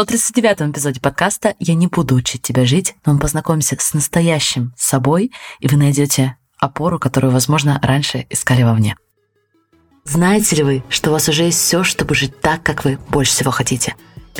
139 эпизоде подкаста «Я не буду учить тебя жить», но мы познакомимся с настоящим собой, и вы найдете опору, которую, возможно, раньше искали вовне. Знаете ли вы, что у вас уже есть все, чтобы жить так, как вы больше всего хотите –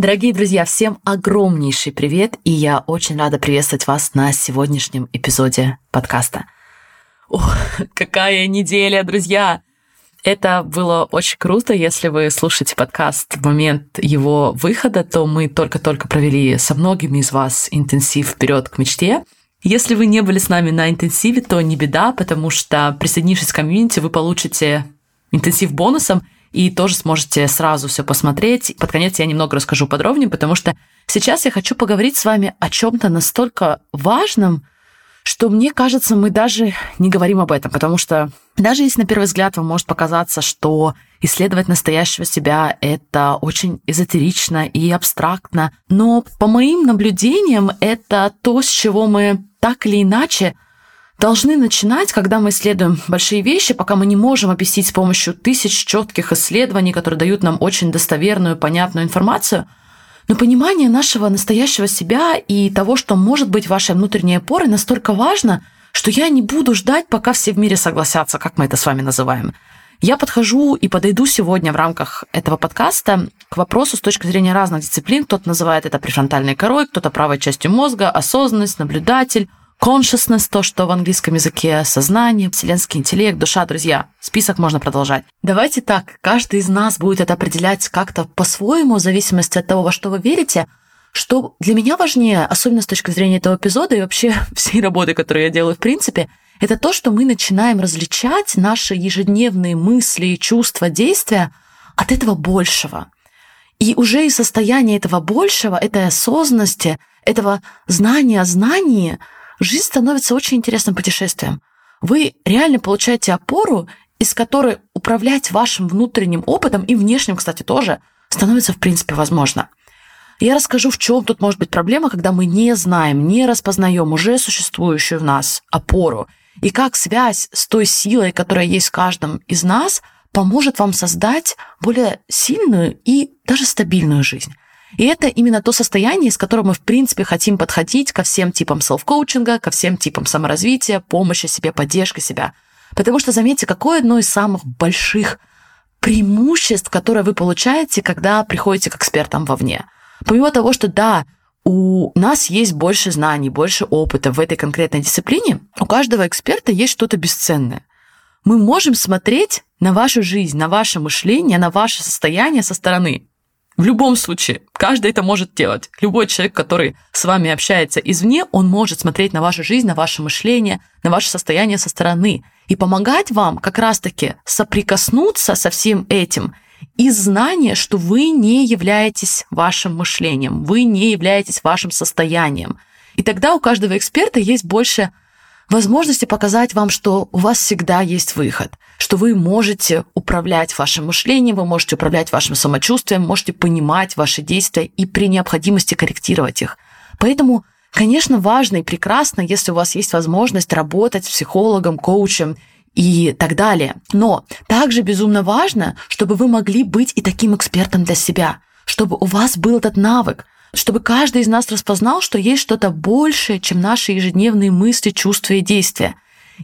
Дорогие друзья, всем огромнейший привет, и я очень рада приветствовать вас на сегодняшнем эпизоде подкаста. Ох, какая неделя, друзья! Это было очень круто. Если вы слушаете подкаст в момент его выхода, то мы только-только провели со многими из вас интенсив вперед к мечте. Если вы не были с нами на интенсиве, то не беда, потому что присоединившись к комьюнити, вы получите интенсив бонусом – и тоже сможете сразу все посмотреть. Под конец я немного расскажу подробнее, потому что сейчас я хочу поговорить с вами о чем-то настолько важном, что мне кажется, мы даже не говорим об этом, потому что даже если на первый взгляд вам может показаться, что исследовать настоящего себя — это очень эзотерично и абстрактно, но по моим наблюдениям это то, с чего мы так или иначе должны начинать, когда мы исследуем большие вещи, пока мы не можем объяснить с помощью тысяч четких исследований, которые дают нам очень достоверную, понятную информацию, но понимание нашего настоящего себя и того, что может быть вашей внутренней опорой, настолько важно, что я не буду ждать, пока все в мире согласятся, как мы это с вами называем. Я подхожу и подойду сегодня в рамках этого подкаста к вопросу с точки зрения разных дисциплин. Кто-то называет это префронтальной корой, кто-то правой частью мозга, осознанность, наблюдатель, Consciousness, то, что в английском языке сознание, вселенский интеллект, душа, друзья. Список можно продолжать. Давайте так, каждый из нас будет это определять как-то по-своему, в зависимости от того, во что вы верите. Что для меня важнее, особенно с точки зрения этого эпизода и вообще всей работы, которую я делаю в принципе, это то, что мы начинаем различать наши ежедневные мысли, чувства, действия от этого большего. И уже из состояния этого большего, этой осознанности, этого знания о знании – жизнь становится очень интересным путешествием. Вы реально получаете опору, из которой управлять вашим внутренним опытом и внешним, кстати, тоже становится в принципе возможно. Я расскажу, в чем тут может быть проблема, когда мы не знаем, не распознаем уже существующую в нас опору, и как связь с той силой, которая есть в каждом из нас, поможет вам создать более сильную и даже стабильную жизнь. И это именно то состояние, с которым мы, в принципе, хотим подходить ко всем типам селф-коучинга, ко всем типам саморазвития, помощи себе, поддержки себя. Потому что, заметьте, какое одно из самых больших преимуществ, которое вы получаете, когда приходите к экспертам вовне. Помимо того, что да, у нас есть больше знаний, больше опыта в этой конкретной дисциплине, у каждого эксперта есть что-то бесценное. Мы можем смотреть на вашу жизнь, на ваше мышление, на ваше состояние со стороны. В любом случае, каждый это может делать. Любой человек, который с вами общается извне, он может смотреть на вашу жизнь, на ваше мышление, на ваше состояние со стороны и помогать вам как раз-таки соприкоснуться со всем этим из знания, что вы не являетесь вашим мышлением, вы не являетесь вашим состоянием. И тогда у каждого эксперта есть больше возможности показать вам, что у вас всегда есть выход, что вы можете управлять вашим мышлением, вы можете управлять вашим самочувствием, можете понимать ваши действия и при необходимости корректировать их. Поэтому, конечно, важно и прекрасно, если у вас есть возможность работать с психологом, коучем и так далее. Но также безумно важно, чтобы вы могли быть и таким экспертом для себя, чтобы у вас был этот навык, чтобы каждый из нас распознал, что есть что-то большее, чем наши ежедневные мысли, чувства и действия.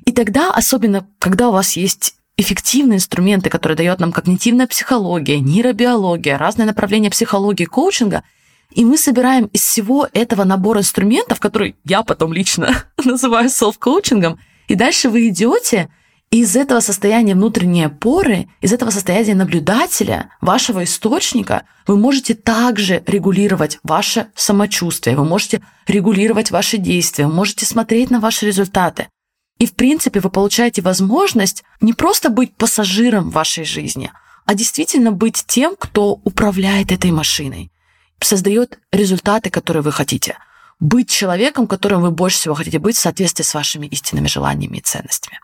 И тогда, особенно когда у вас есть эффективные инструменты, которые дает нам когнитивная психология, нейробиология, разные направления психологии, коучинга, и мы собираем из всего этого набора инструментов, который я потом лично называю селф-коучингом, и дальше вы идете из этого состояния внутренней опоры, из этого состояния наблюдателя, вашего источника, вы можете также регулировать ваше самочувствие, вы можете регулировать ваши действия, вы можете смотреть на ваши результаты. И, в принципе, вы получаете возможность не просто быть пассажиром вашей жизни, а действительно быть тем, кто управляет этой машиной, создает результаты, которые вы хотите. быть человеком, которым вы больше всего хотите быть в соответствии с вашими истинными желаниями и ценностями.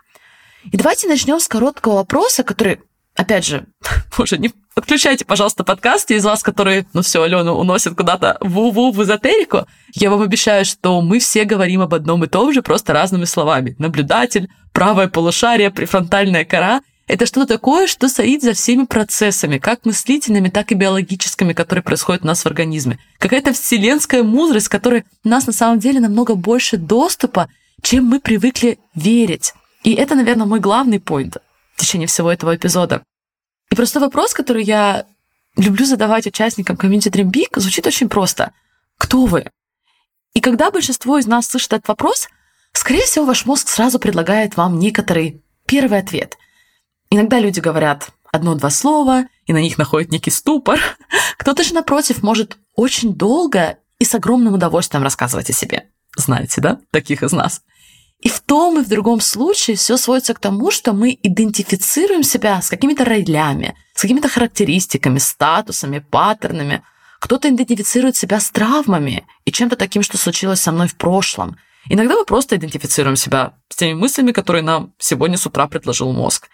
И давайте начнем с короткого вопроса, который, опять же, боже, не подключайте, пожалуйста, подкаст из вас, которые, ну все, Алену уносят куда-то ву-ву в эзотерику. Я вам обещаю, что мы все говорим об одном и том же, просто разными словами. Наблюдатель, правое полушарие, префронтальная кора — это что-то такое, что стоит за всеми процессами, как мыслительными, так и биологическими, которые происходят у нас в организме. Какая-то вселенская мудрость, которой у нас на самом деле намного больше доступа, чем мы привыкли верить. И это, наверное, мой главный поинт в течение всего этого эпизода. И просто вопрос, который я люблю задавать участникам комьюнити Dream Big, звучит очень просто. Кто вы? И когда большинство из нас слышит этот вопрос, скорее всего, ваш мозг сразу предлагает вам некоторый первый ответ. Иногда люди говорят одно-два слова, и на них находит некий ступор. Кто-то же, напротив, может очень долго и с огромным удовольствием рассказывать о себе. Знаете, да? Таких из нас. И в том и в другом случае все сводится к тому, что мы идентифицируем себя с какими-то ролями, с какими-то характеристиками, статусами, паттернами. Кто-то идентифицирует себя с травмами и чем-то таким, что случилось со мной в прошлом. Иногда мы просто идентифицируем себя с теми мыслями, которые нам сегодня с утра предложил мозг.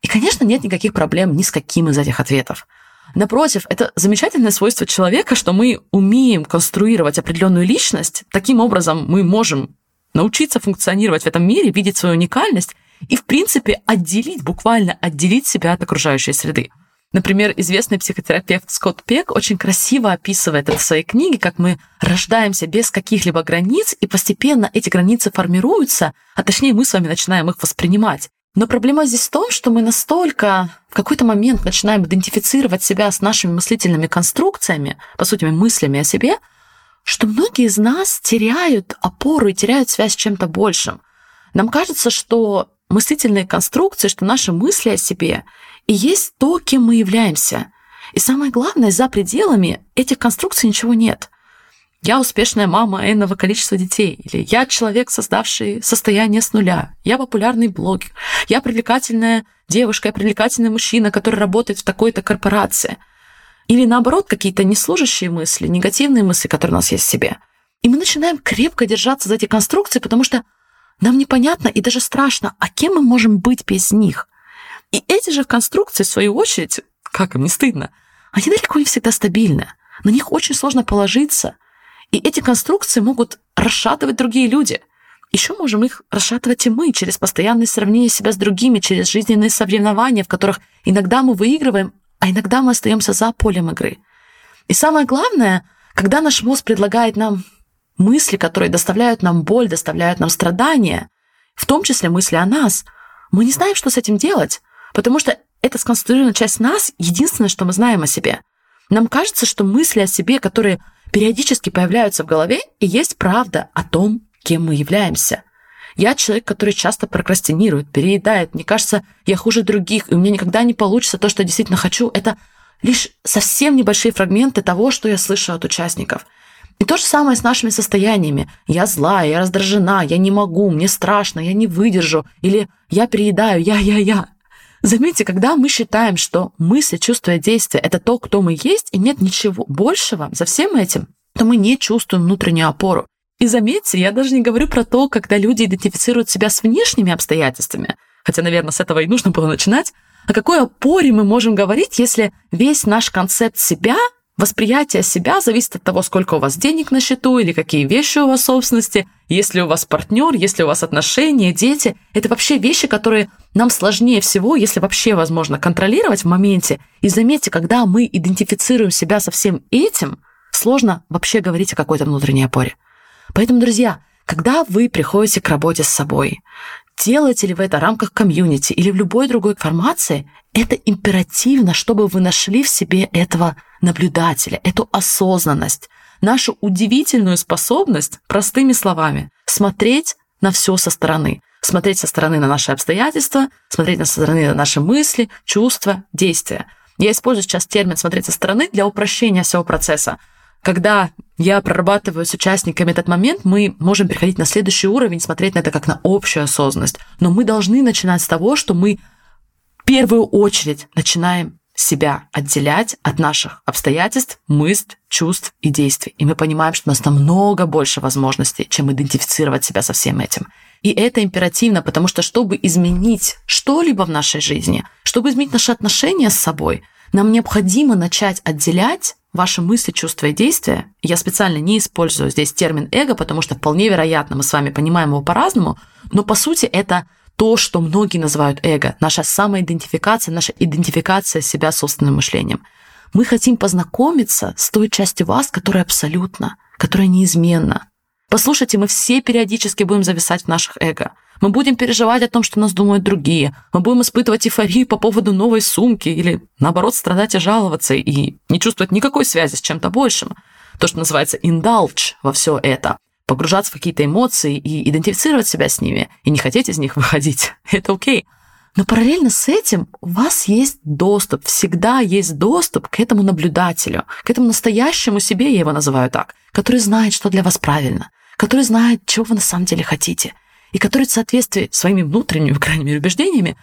И, конечно, нет никаких проблем ни с каким из этих ответов. Напротив, это замечательное свойство человека, что мы умеем конструировать определенную личность. Таким образом, мы можем научиться функционировать в этом мире, видеть свою уникальность и, в принципе, отделить, буквально отделить себя от окружающей среды. Например, известный психотерапевт Скотт Пек очень красиво описывает это в своей книге, как мы рождаемся без каких-либо границ, и постепенно эти границы формируются, а точнее мы с вами начинаем их воспринимать. Но проблема здесь в том, что мы настолько в какой-то момент начинаем идентифицировать себя с нашими мыслительными конструкциями, по сути, мыслями о себе, что многие из нас теряют опору и теряют связь с чем-то большим. Нам кажется, что мыслительные конструкции, что наши мысли о себе и есть то, кем мы являемся. И самое главное, за пределами этих конструкций ничего нет я успешная мама энного количества детей, или я человек, создавший состояние с нуля, я популярный блогер, я привлекательная девушка, я привлекательный мужчина, который работает в такой-то корпорации. Или наоборот, какие-то неслужащие мысли, негативные мысли, которые у нас есть в себе. И мы начинаем крепко держаться за эти конструкции, потому что нам непонятно и даже страшно, а кем мы можем быть без них. И эти же конструкции, в свою очередь, как им не стыдно, они далеко не всегда стабильны. На них очень сложно положиться – и эти конструкции могут расшатывать другие люди. Еще можем их расшатывать и мы через постоянное сравнение себя с другими, через жизненные соревнования, в которых иногда мы выигрываем, а иногда мы остаемся за полем игры. И самое главное, когда наш мозг предлагает нам мысли, которые доставляют нам боль, доставляют нам страдания, в том числе мысли о нас, мы не знаем, что с этим делать, потому что эта сконструированная часть нас — единственное, что мы знаем о себе. Нам кажется, что мысли о себе, которые периодически появляются в голове, и есть правда о том, кем мы являемся. Я человек, который часто прокрастинирует, переедает. Мне кажется, я хуже других, и у меня никогда не получится то, что я действительно хочу. Это лишь совсем небольшие фрагменты того, что я слышу от участников. И то же самое с нашими состояниями. Я злая, я раздражена, я не могу, мне страшно, я не выдержу. Или я переедаю, я-я-я. Заметьте, когда мы считаем, что мысли, чувства и действия — это то, кто мы есть, и нет ничего большего за всем этим, то мы не чувствуем внутреннюю опору. И заметьте, я даже не говорю про то, когда люди идентифицируют себя с внешними обстоятельствами, хотя, наверное, с этого и нужно было начинать, о какой опоре мы можем говорить, если весь наш концепт себя Восприятие себя зависит от того, сколько у вас денег на счету или какие вещи у вас в собственности, если у вас партнер, если у вас отношения, дети. Это вообще вещи, которые нам сложнее всего, если вообще возможно, контролировать в моменте. И заметьте, когда мы идентифицируем себя со всем этим, сложно вообще говорить о какой-то внутренней опоре. Поэтому, друзья, когда вы приходите к работе с собой, делаете ли вы это в рамках комьюнити или в любой другой формации, это императивно, чтобы вы нашли в себе этого наблюдателя, эту осознанность, нашу удивительную способность, простыми словами, смотреть на все со стороны. Смотреть со стороны на наши обстоятельства, смотреть со стороны на наши мысли, чувства, действия. Я использую сейчас термин «смотреть со стороны» для упрощения всего процесса. Когда я прорабатываю с участниками этот момент, мы можем переходить на следующий уровень, смотреть на это как на общую осознанность. Но мы должны начинать с того, что мы в первую очередь начинаем себя отделять от наших обстоятельств, мысль, чувств и действий. И мы понимаем, что у нас намного больше возможностей, чем идентифицировать себя со всем этим. И это императивно, потому что чтобы изменить что-либо в нашей жизни, чтобы изменить наши отношения с собой, нам необходимо начать отделять ваши мысли, чувства и действия. Я специально не использую здесь термин эго, потому что вполне вероятно мы с вами понимаем его по-разному, но по сути это то, что многие называют эго, наша самоидентификация, наша идентификация себя собственным мышлением. Мы хотим познакомиться с той частью вас, которая абсолютно, которая неизменна. Послушайте, мы все периодически будем зависать в наших эго. Мы будем переживать о том, что нас думают другие. Мы будем испытывать эйфорию по поводу новой сумки или, наоборот, страдать и жаловаться и не чувствовать никакой связи с чем-то большим. То, что называется indulge во все это погружаться в какие-то эмоции и идентифицировать себя с ними, и не хотеть из них выходить. Это окей. Но параллельно с этим у вас есть доступ, всегда есть доступ к этому наблюдателю, к этому настоящему себе, я его называю так, который знает, что для вас правильно, который знает, чего вы на самом деле хотите, и который в соответствии с своими внутренними, мере, убеждениями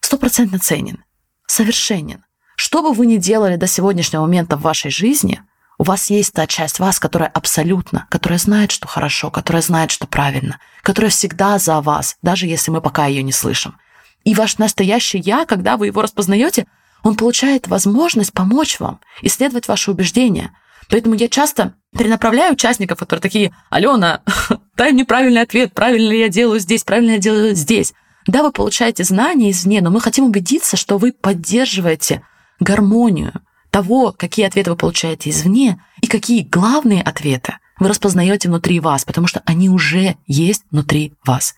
стопроцентно ценен, совершенен. Что бы вы ни делали до сегодняшнего момента в вашей жизни – у вас есть та часть вас, которая абсолютно, которая знает, что хорошо, которая знает, что правильно, которая всегда за вас, даже если мы пока ее не слышим. И ваш настоящий «я», когда вы его распознаете, он получает возможность помочь вам, исследовать ваши убеждения. Поэтому я часто перенаправляю участников, которые такие, Алена, дай мне правильный ответ, правильно ли я делаю здесь, правильно я делаю здесь. Да, вы получаете знания извне, но мы хотим убедиться, что вы поддерживаете гармонию, того, какие ответы вы получаете извне и какие главные ответы вы распознаете внутри вас, потому что они уже есть внутри вас.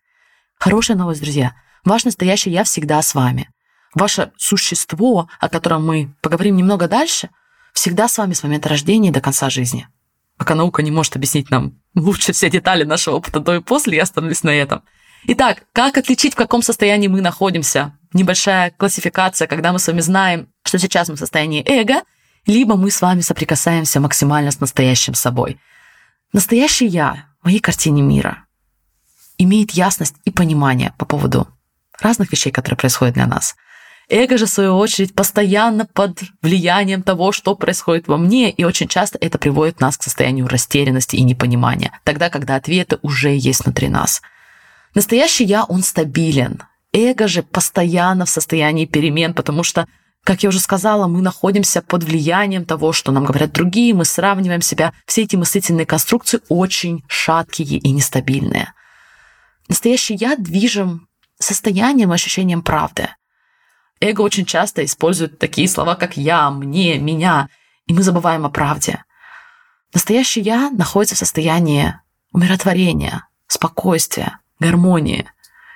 Хорошая новость, друзья. Ваш настоящий «я» всегда с вами. Ваше существо, о котором мы поговорим немного дальше, всегда с вами с момента рождения до конца жизни. Пока наука не может объяснить нам лучше все детали нашего опыта до и после, я остановлюсь на этом. Итак, как отличить, в каком состоянии мы находимся? Небольшая классификация, когда мы с вами знаем, что сейчас мы в состоянии эго, либо мы с вами соприкасаемся максимально с настоящим собой. Настоящий я в моей картине мира имеет ясность и понимание по поводу разных вещей, которые происходят для нас. Эго же, в свою очередь, постоянно под влиянием того, что происходит во мне, и очень часто это приводит нас к состоянию растерянности и непонимания, тогда, когда ответы уже есть внутри нас. Настоящий я, он стабилен. Эго же постоянно в состоянии перемен, потому что как я уже сказала, мы находимся под влиянием того, что нам говорят другие, мы сравниваем себя. Все эти мыслительные конструкции очень шаткие и нестабильные. Настоящий я движим состоянием ощущением правды. Эго очень часто использует такие слова, как «я», «мне», «меня», и мы забываем о правде. Настоящий я находится в состоянии умиротворения, спокойствия, гармонии.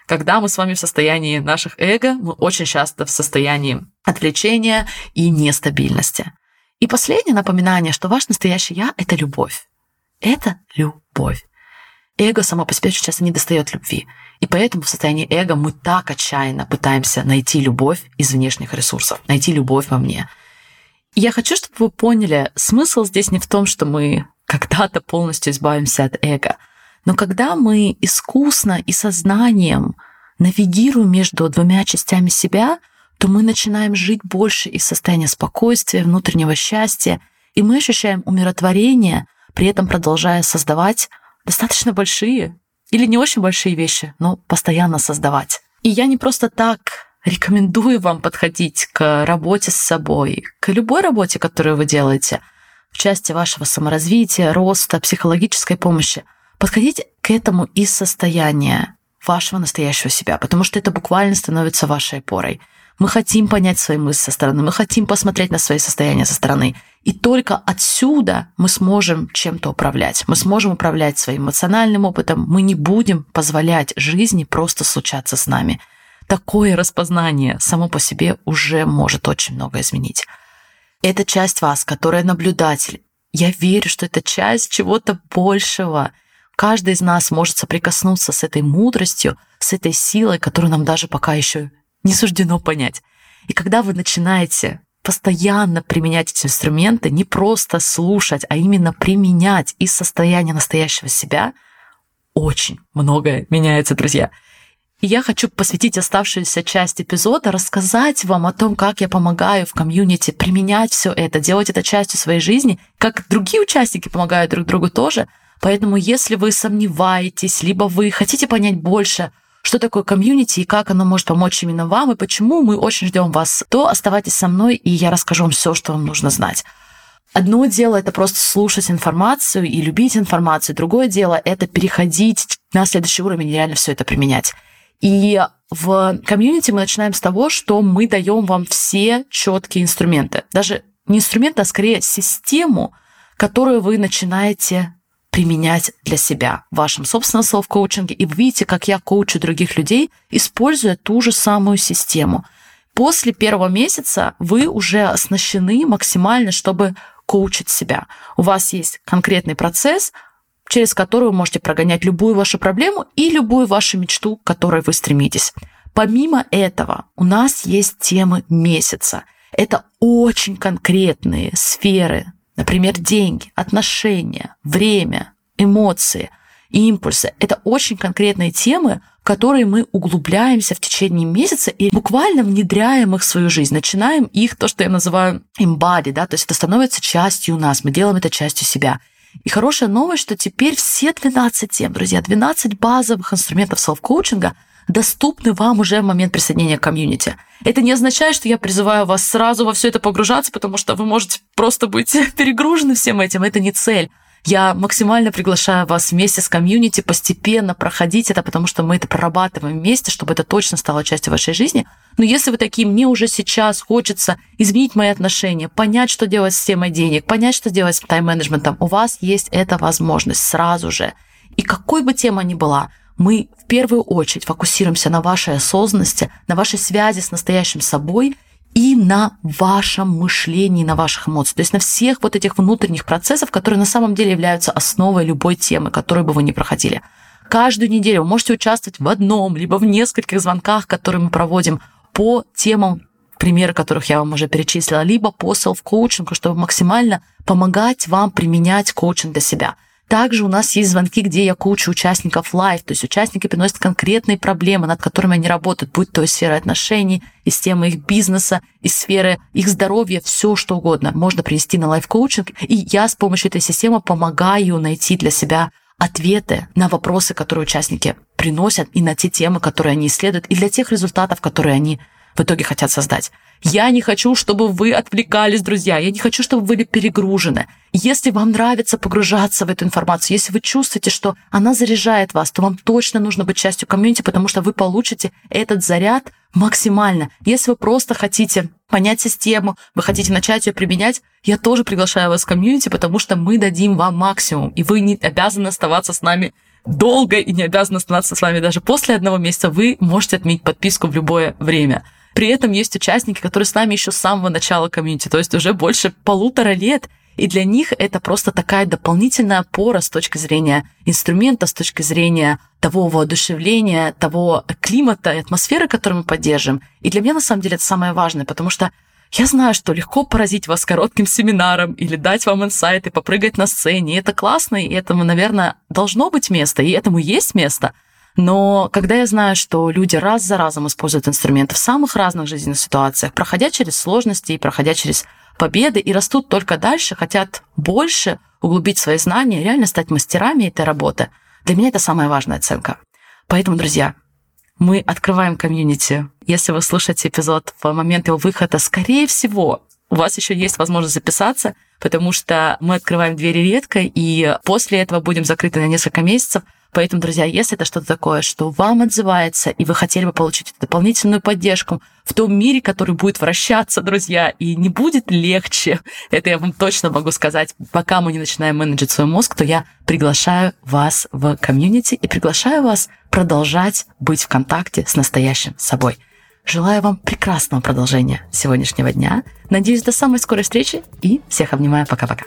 Когда мы с вами в состоянии наших эго, мы очень часто в состоянии отвлечения и нестабильности. И последнее напоминание, что ваш настоящий я — это любовь. Это любовь. Эго само по себе очень часто не достает любви. И поэтому в состоянии эго мы так отчаянно пытаемся найти любовь из внешних ресурсов, найти любовь во мне. И я хочу, чтобы вы поняли, смысл здесь не в том, что мы когда-то полностью избавимся от эго — но когда мы искусно и сознанием навигируем между двумя частями себя, то мы начинаем жить больше из состояния спокойствия, внутреннего счастья, и мы ощущаем умиротворение, при этом продолжая создавать достаточно большие или не очень большие вещи, но постоянно создавать. И я не просто так рекомендую вам подходить к работе с собой, к любой работе, которую вы делаете, в части вашего саморазвития, роста, психологической помощи – Подходите к этому из состояния вашего настоящего себя, потому что это буквально становится вашей опорой. Мы хотим понять свои мысли со стороны, мы хотим посмотреть на свои состояния со стороны. И только отсюда мы сможем чем-то управлять. Мы сможем управлять своим эмоциональным опытом. Мы не будем позволять жизни просто случаться с нами. Такое распознание само по себе уже может очень много изменить. Это часть вас, которая наблюдатель. Я верю, что это часть чего-то большего – Каждый из нас может соприкоснуться с этой мудростью, с этой силой, которую нам даже пока еще не суждено понять. И когда вы начинаете постоянно применять эти инструменты, не просто слушать, а именно применять из состояния настоящего себя, очень многое меняется, друзья. И я хочу посвятить оставшуюся часть эпизода, рассказать вам о том, как я помогаю в комьюнити применять все это, делать это частью своей жизни, как другие участники помогают друг другу тоже. Поэтому, если вы сомневаетесь, либо вы хотите понять больше, что такое комьюнити и как оно может помочь именно вам, и почему мы очень ждем вас, то оставайтесь со мной, и я расскажу вам все, что вам нужно знать. Одно дело это просто слушать информацию и любить информацию, другое дело это переходить на следующий уровень и реально все это применять. И в комьюнити мы начинаем с того, что мы даем вам все четкие инструменты. Даже не инструменты, а скорее систему, которую вы начинаете применять для себя в вашем собственном селф-коучинге. И вы видите, как я коучу других людей, используя ту же самую систему. После первого месяца вы уже оснащены максимально, чтобы коучить себя. У вас есть конкретный процесс, через который вы можете прогонять любую вашу проблему и любую вашу мечту, к которой вы стремитесь. Помимо этого, у нас есть темы месяца. Это очень конкретные сферы, например, деньги, отношения, время, эмоции, импульсы. Это очень конкретные темы, в которые мы углубляемся в течение месяца и буквально внедряем их в свою жизнь, начинаем их, то, что я называю embody, да, то есть это становится частью нас, мы делаем это частью себя. И хорошая новость, что теперь все 12 тем, друзья, 12 базовых инструментов селф-коучинга доступны вам уже в момент присоединения к комьюнити. Это не означает, что я призываю вас сразу во все это погружаться, потому что вы можете просто быть перегружены всем этим. Это не цель. Я максимально приглашаю вас вместе с комьюнити постепенно проходить это, потому что мы это прорабатываем вместе, чтобы это точно стало частью вашей жизни. Но если вы такие, мне уже сейчас хочется изменить мои отношения, понять, что делать с темой денег, понять, что делать с тайм-менеджментом, у вас есть эта возможность сразу же. И какой бы тема ни была, мы в первую очередь фокусируемся на вашей осознанности, на вашей связи с настоящим собой – и на вашем мышлении, на ваших эмоциях, то есть на всех вот этих внутренних процессах, которые на самом деле являются основой любой темы, которую бы вы ни проходили. Каждую неделю вы можете участвовать в одном, либо в нескольких звонках, которые мы проводим по темам, примеры которых я вам уже перечислила, либо по селф-коучингу, чтобы максимально помогать вам применять коучинг для себя – также у нас есть звонки, где я коучу участников live, то есть участники приносят конкретные проблемы, над которыми они работают, будь то из сферы отношений, из темы их бизнеса, из сферы их здоровья, все что угодно можно принести на live-коучинг. И я с помощью этой системы помогаю найти для себя ответы на вопросы, которые участники приносят, и на те темы, которые они исследуют, и для тех результатов, которые они в итоге хотят создать. Я не хочу, чтобы вы отвлекались, друзья. Я не хочу, чтобы вы были перегружены. Если вам нравится погружаться в эту информацию, если вы чувствуете, что она заряжает вас, то вам точно нужно быть частью комьюнити, потому что вы получите этот заряд максимально. Если вы просто хотите понять систему, вы хотите начать ее применять, я тоже приглашаю вас в комьюнити, потому что мы дадим вам максимум, и вы не обязаны оставаться с нами долго и не обязаны оставаться с вами даже после одного месяца. Вы можете отменить подписку в любое время. При этом есть участники, которые с нами еще с самого начала комьюнити, то есть уже больше полутора лет. И для них это просто такая дополнительная опора с точки зрения инструмента, с точки зрения того воодушевления, того климата и атмосферы, которую мы поддержим. И для меня, на самом деле, это самое важное, потому что я знаю, что легко поразить вас коротким семинаром или дать вам инсайты, попрыгать на сцене. И это классно, и этому, наверное, должно быть место, и этому есть место – но когда я знаю, что люди раз за разом используют инструменты в самых разных жизненных ситуациях, проходя через сложности и проходя через победы, и растут только дальше, хотят больше углубить свои знания, реально стать мастерами этой работы, для меня это самая важная оценка. Поэтому, друзья, мы открываем комьюнити. Если вы слушаете эпизод в момент его выхода, скорее всего, у вас еще есть возможность записаться, потому что мы открываем двери редко, и после этого будем закрыты на несколько месяцев – Поэтому, друзья, если это что-то такое, что вам отзывается, и вы хотели бы получить дополнительную поддержку в том мире, который будет вращаться, друзья, и не будет легче, это я вам точно могу сказать, пока мы не начинаем менеджить свой мозг, то я приглашаю вас в комьюнити и приглашаю вас продолжать быть в контакте с настоящим собой. Желаю вам прекрасного продолжения сегодняшнего дня. Надеюсь, до самой скорой встречи и всех обнимаю. Пока-пока.